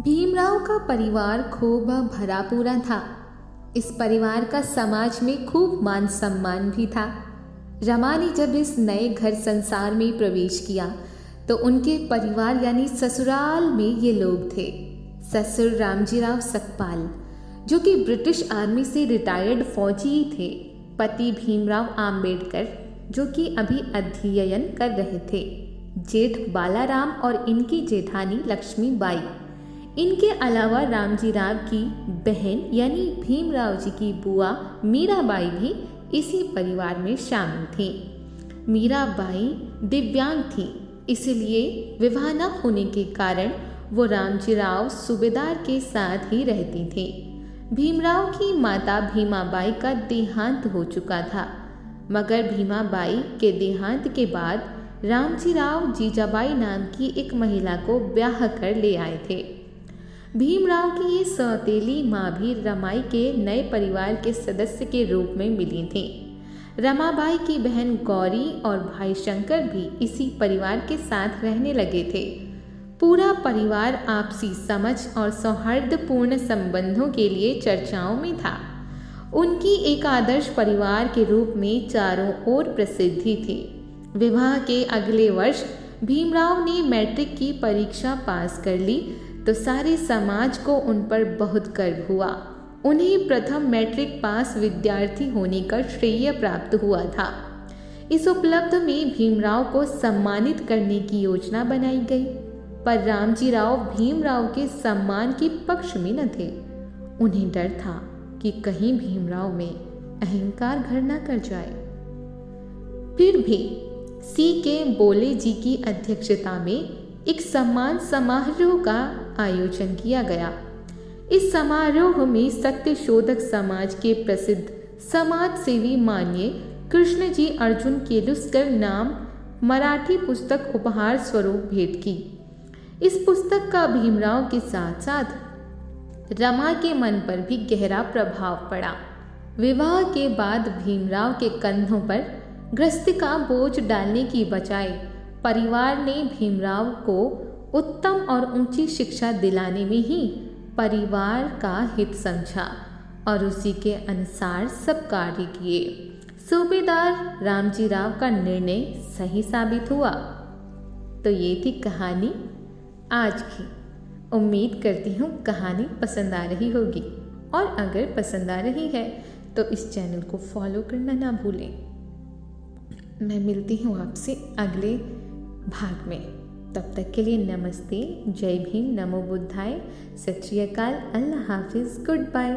भीमराव का परिवार खूब भरा पूरा था। इस परिवार का समाज में खूब मान सम्मान भी था। रमा ने जब इस नए घर संसार में प्रवेश किया तो उनके परिवार यानी ससुराल में ये लोग थे। ससुर रामजीराव सकपाल जो कि ब्रिटिश आर्मी से रिटायर्ड फौजी थे। पति भीमराव आम्बेडकर जो कि अभी अध्ययन कर रहे थे। जेठ बालाराम और इनकी जेठानी लक्ष्मी बाई इनके अलावा रामजी राव की बहन यानी भीमराव जी की बुआ मीराबाई भी इसी परिवार में शामिल थी। मीराबाई दिव्यांग थी, इसलिए विवाह न होने के कारण वो रामजी राव सूबेदार के साथ ही रहती थी। भीमराव की माता भीमाबाई का देहांत हो चुका था, मगर भीमाबाई के देहांत के बाद रामजी राव जीजाबाई नाम की एक महिला को ब्याह कर ले आए थे। भीमराव की ये सौतेली माँ भी रमाई के नए परिवार के सदस्य के रूप में मिली थी। रमाबाई की बहन गौरी और भाई शंकर भी इसी परिवार के साथ रहने लगे थे। पूरा परिवार आपसी समझ और सौहार्दपूर्ण संबंधों के लिए चर्चाओं में था। उनकी एक आदर्श परिवार के रूप में चारों ओर प्रसिद्धि थी। विवाह के अगले वर्ष भीमराव ने मैट्रिक की परीक्षा पास कर ली तो सारे समाज को उन पर बहुत गर्व हुआ। उन्हें प्रथम मैट्रिक पास विद्यार्थी होने का श्रेय प्राप्त हुआ था। इस उपलब्ध में भीमराव को सम्मानित करने की योजना बनाई गई, पर रामजी राव भीमराव के सम्मान के पक्ष में न थे। उन्हें डर था कि कहीं भीमराव में अहंकार घर न कर जाए। फिर भी सी के बोले जी की अध्यक्षता में एक सम्मान समारोह का आयोजन किया गया। इस समारोह में सत्य शोधक समाज के प्रसिद्ध समाज सेवी मान्य कृष्ण जी अर्जुन केलुस्कर नाम मराठी पुस्तक उपहार स्वरूप भेंट की। इस पुस्तक का भीमराव के साथ साथ रमा के मन पर भी गहरा प्रभाव पड़ा। विवाह के बाद भीमराव के कंधों पर ग्रस्त का बोझ डालने की बजाय परिवार ने भीमराव को उत्तम और ऊँची शिक्षा दिलाने में ही परिवार का हित समझा और उसी के अनुसार सब कार्य किए। सूबेदार रामजी राव का निर्णय सही साबित हुआ। तो ये थी कहानी आज की। उम्मीद करती हूँ कहानी पसंद आ रही होगी। और अगर पसंद आ रही है तो इस चैनल को फॉलो करना ना भूलें। मैं मिलती हूँ आपसे अगले भाग में। तब तक के लिए नमस्ते जय भीम नमो बुद्धाय सत अल्लाह हाफिज़ गुड बाय।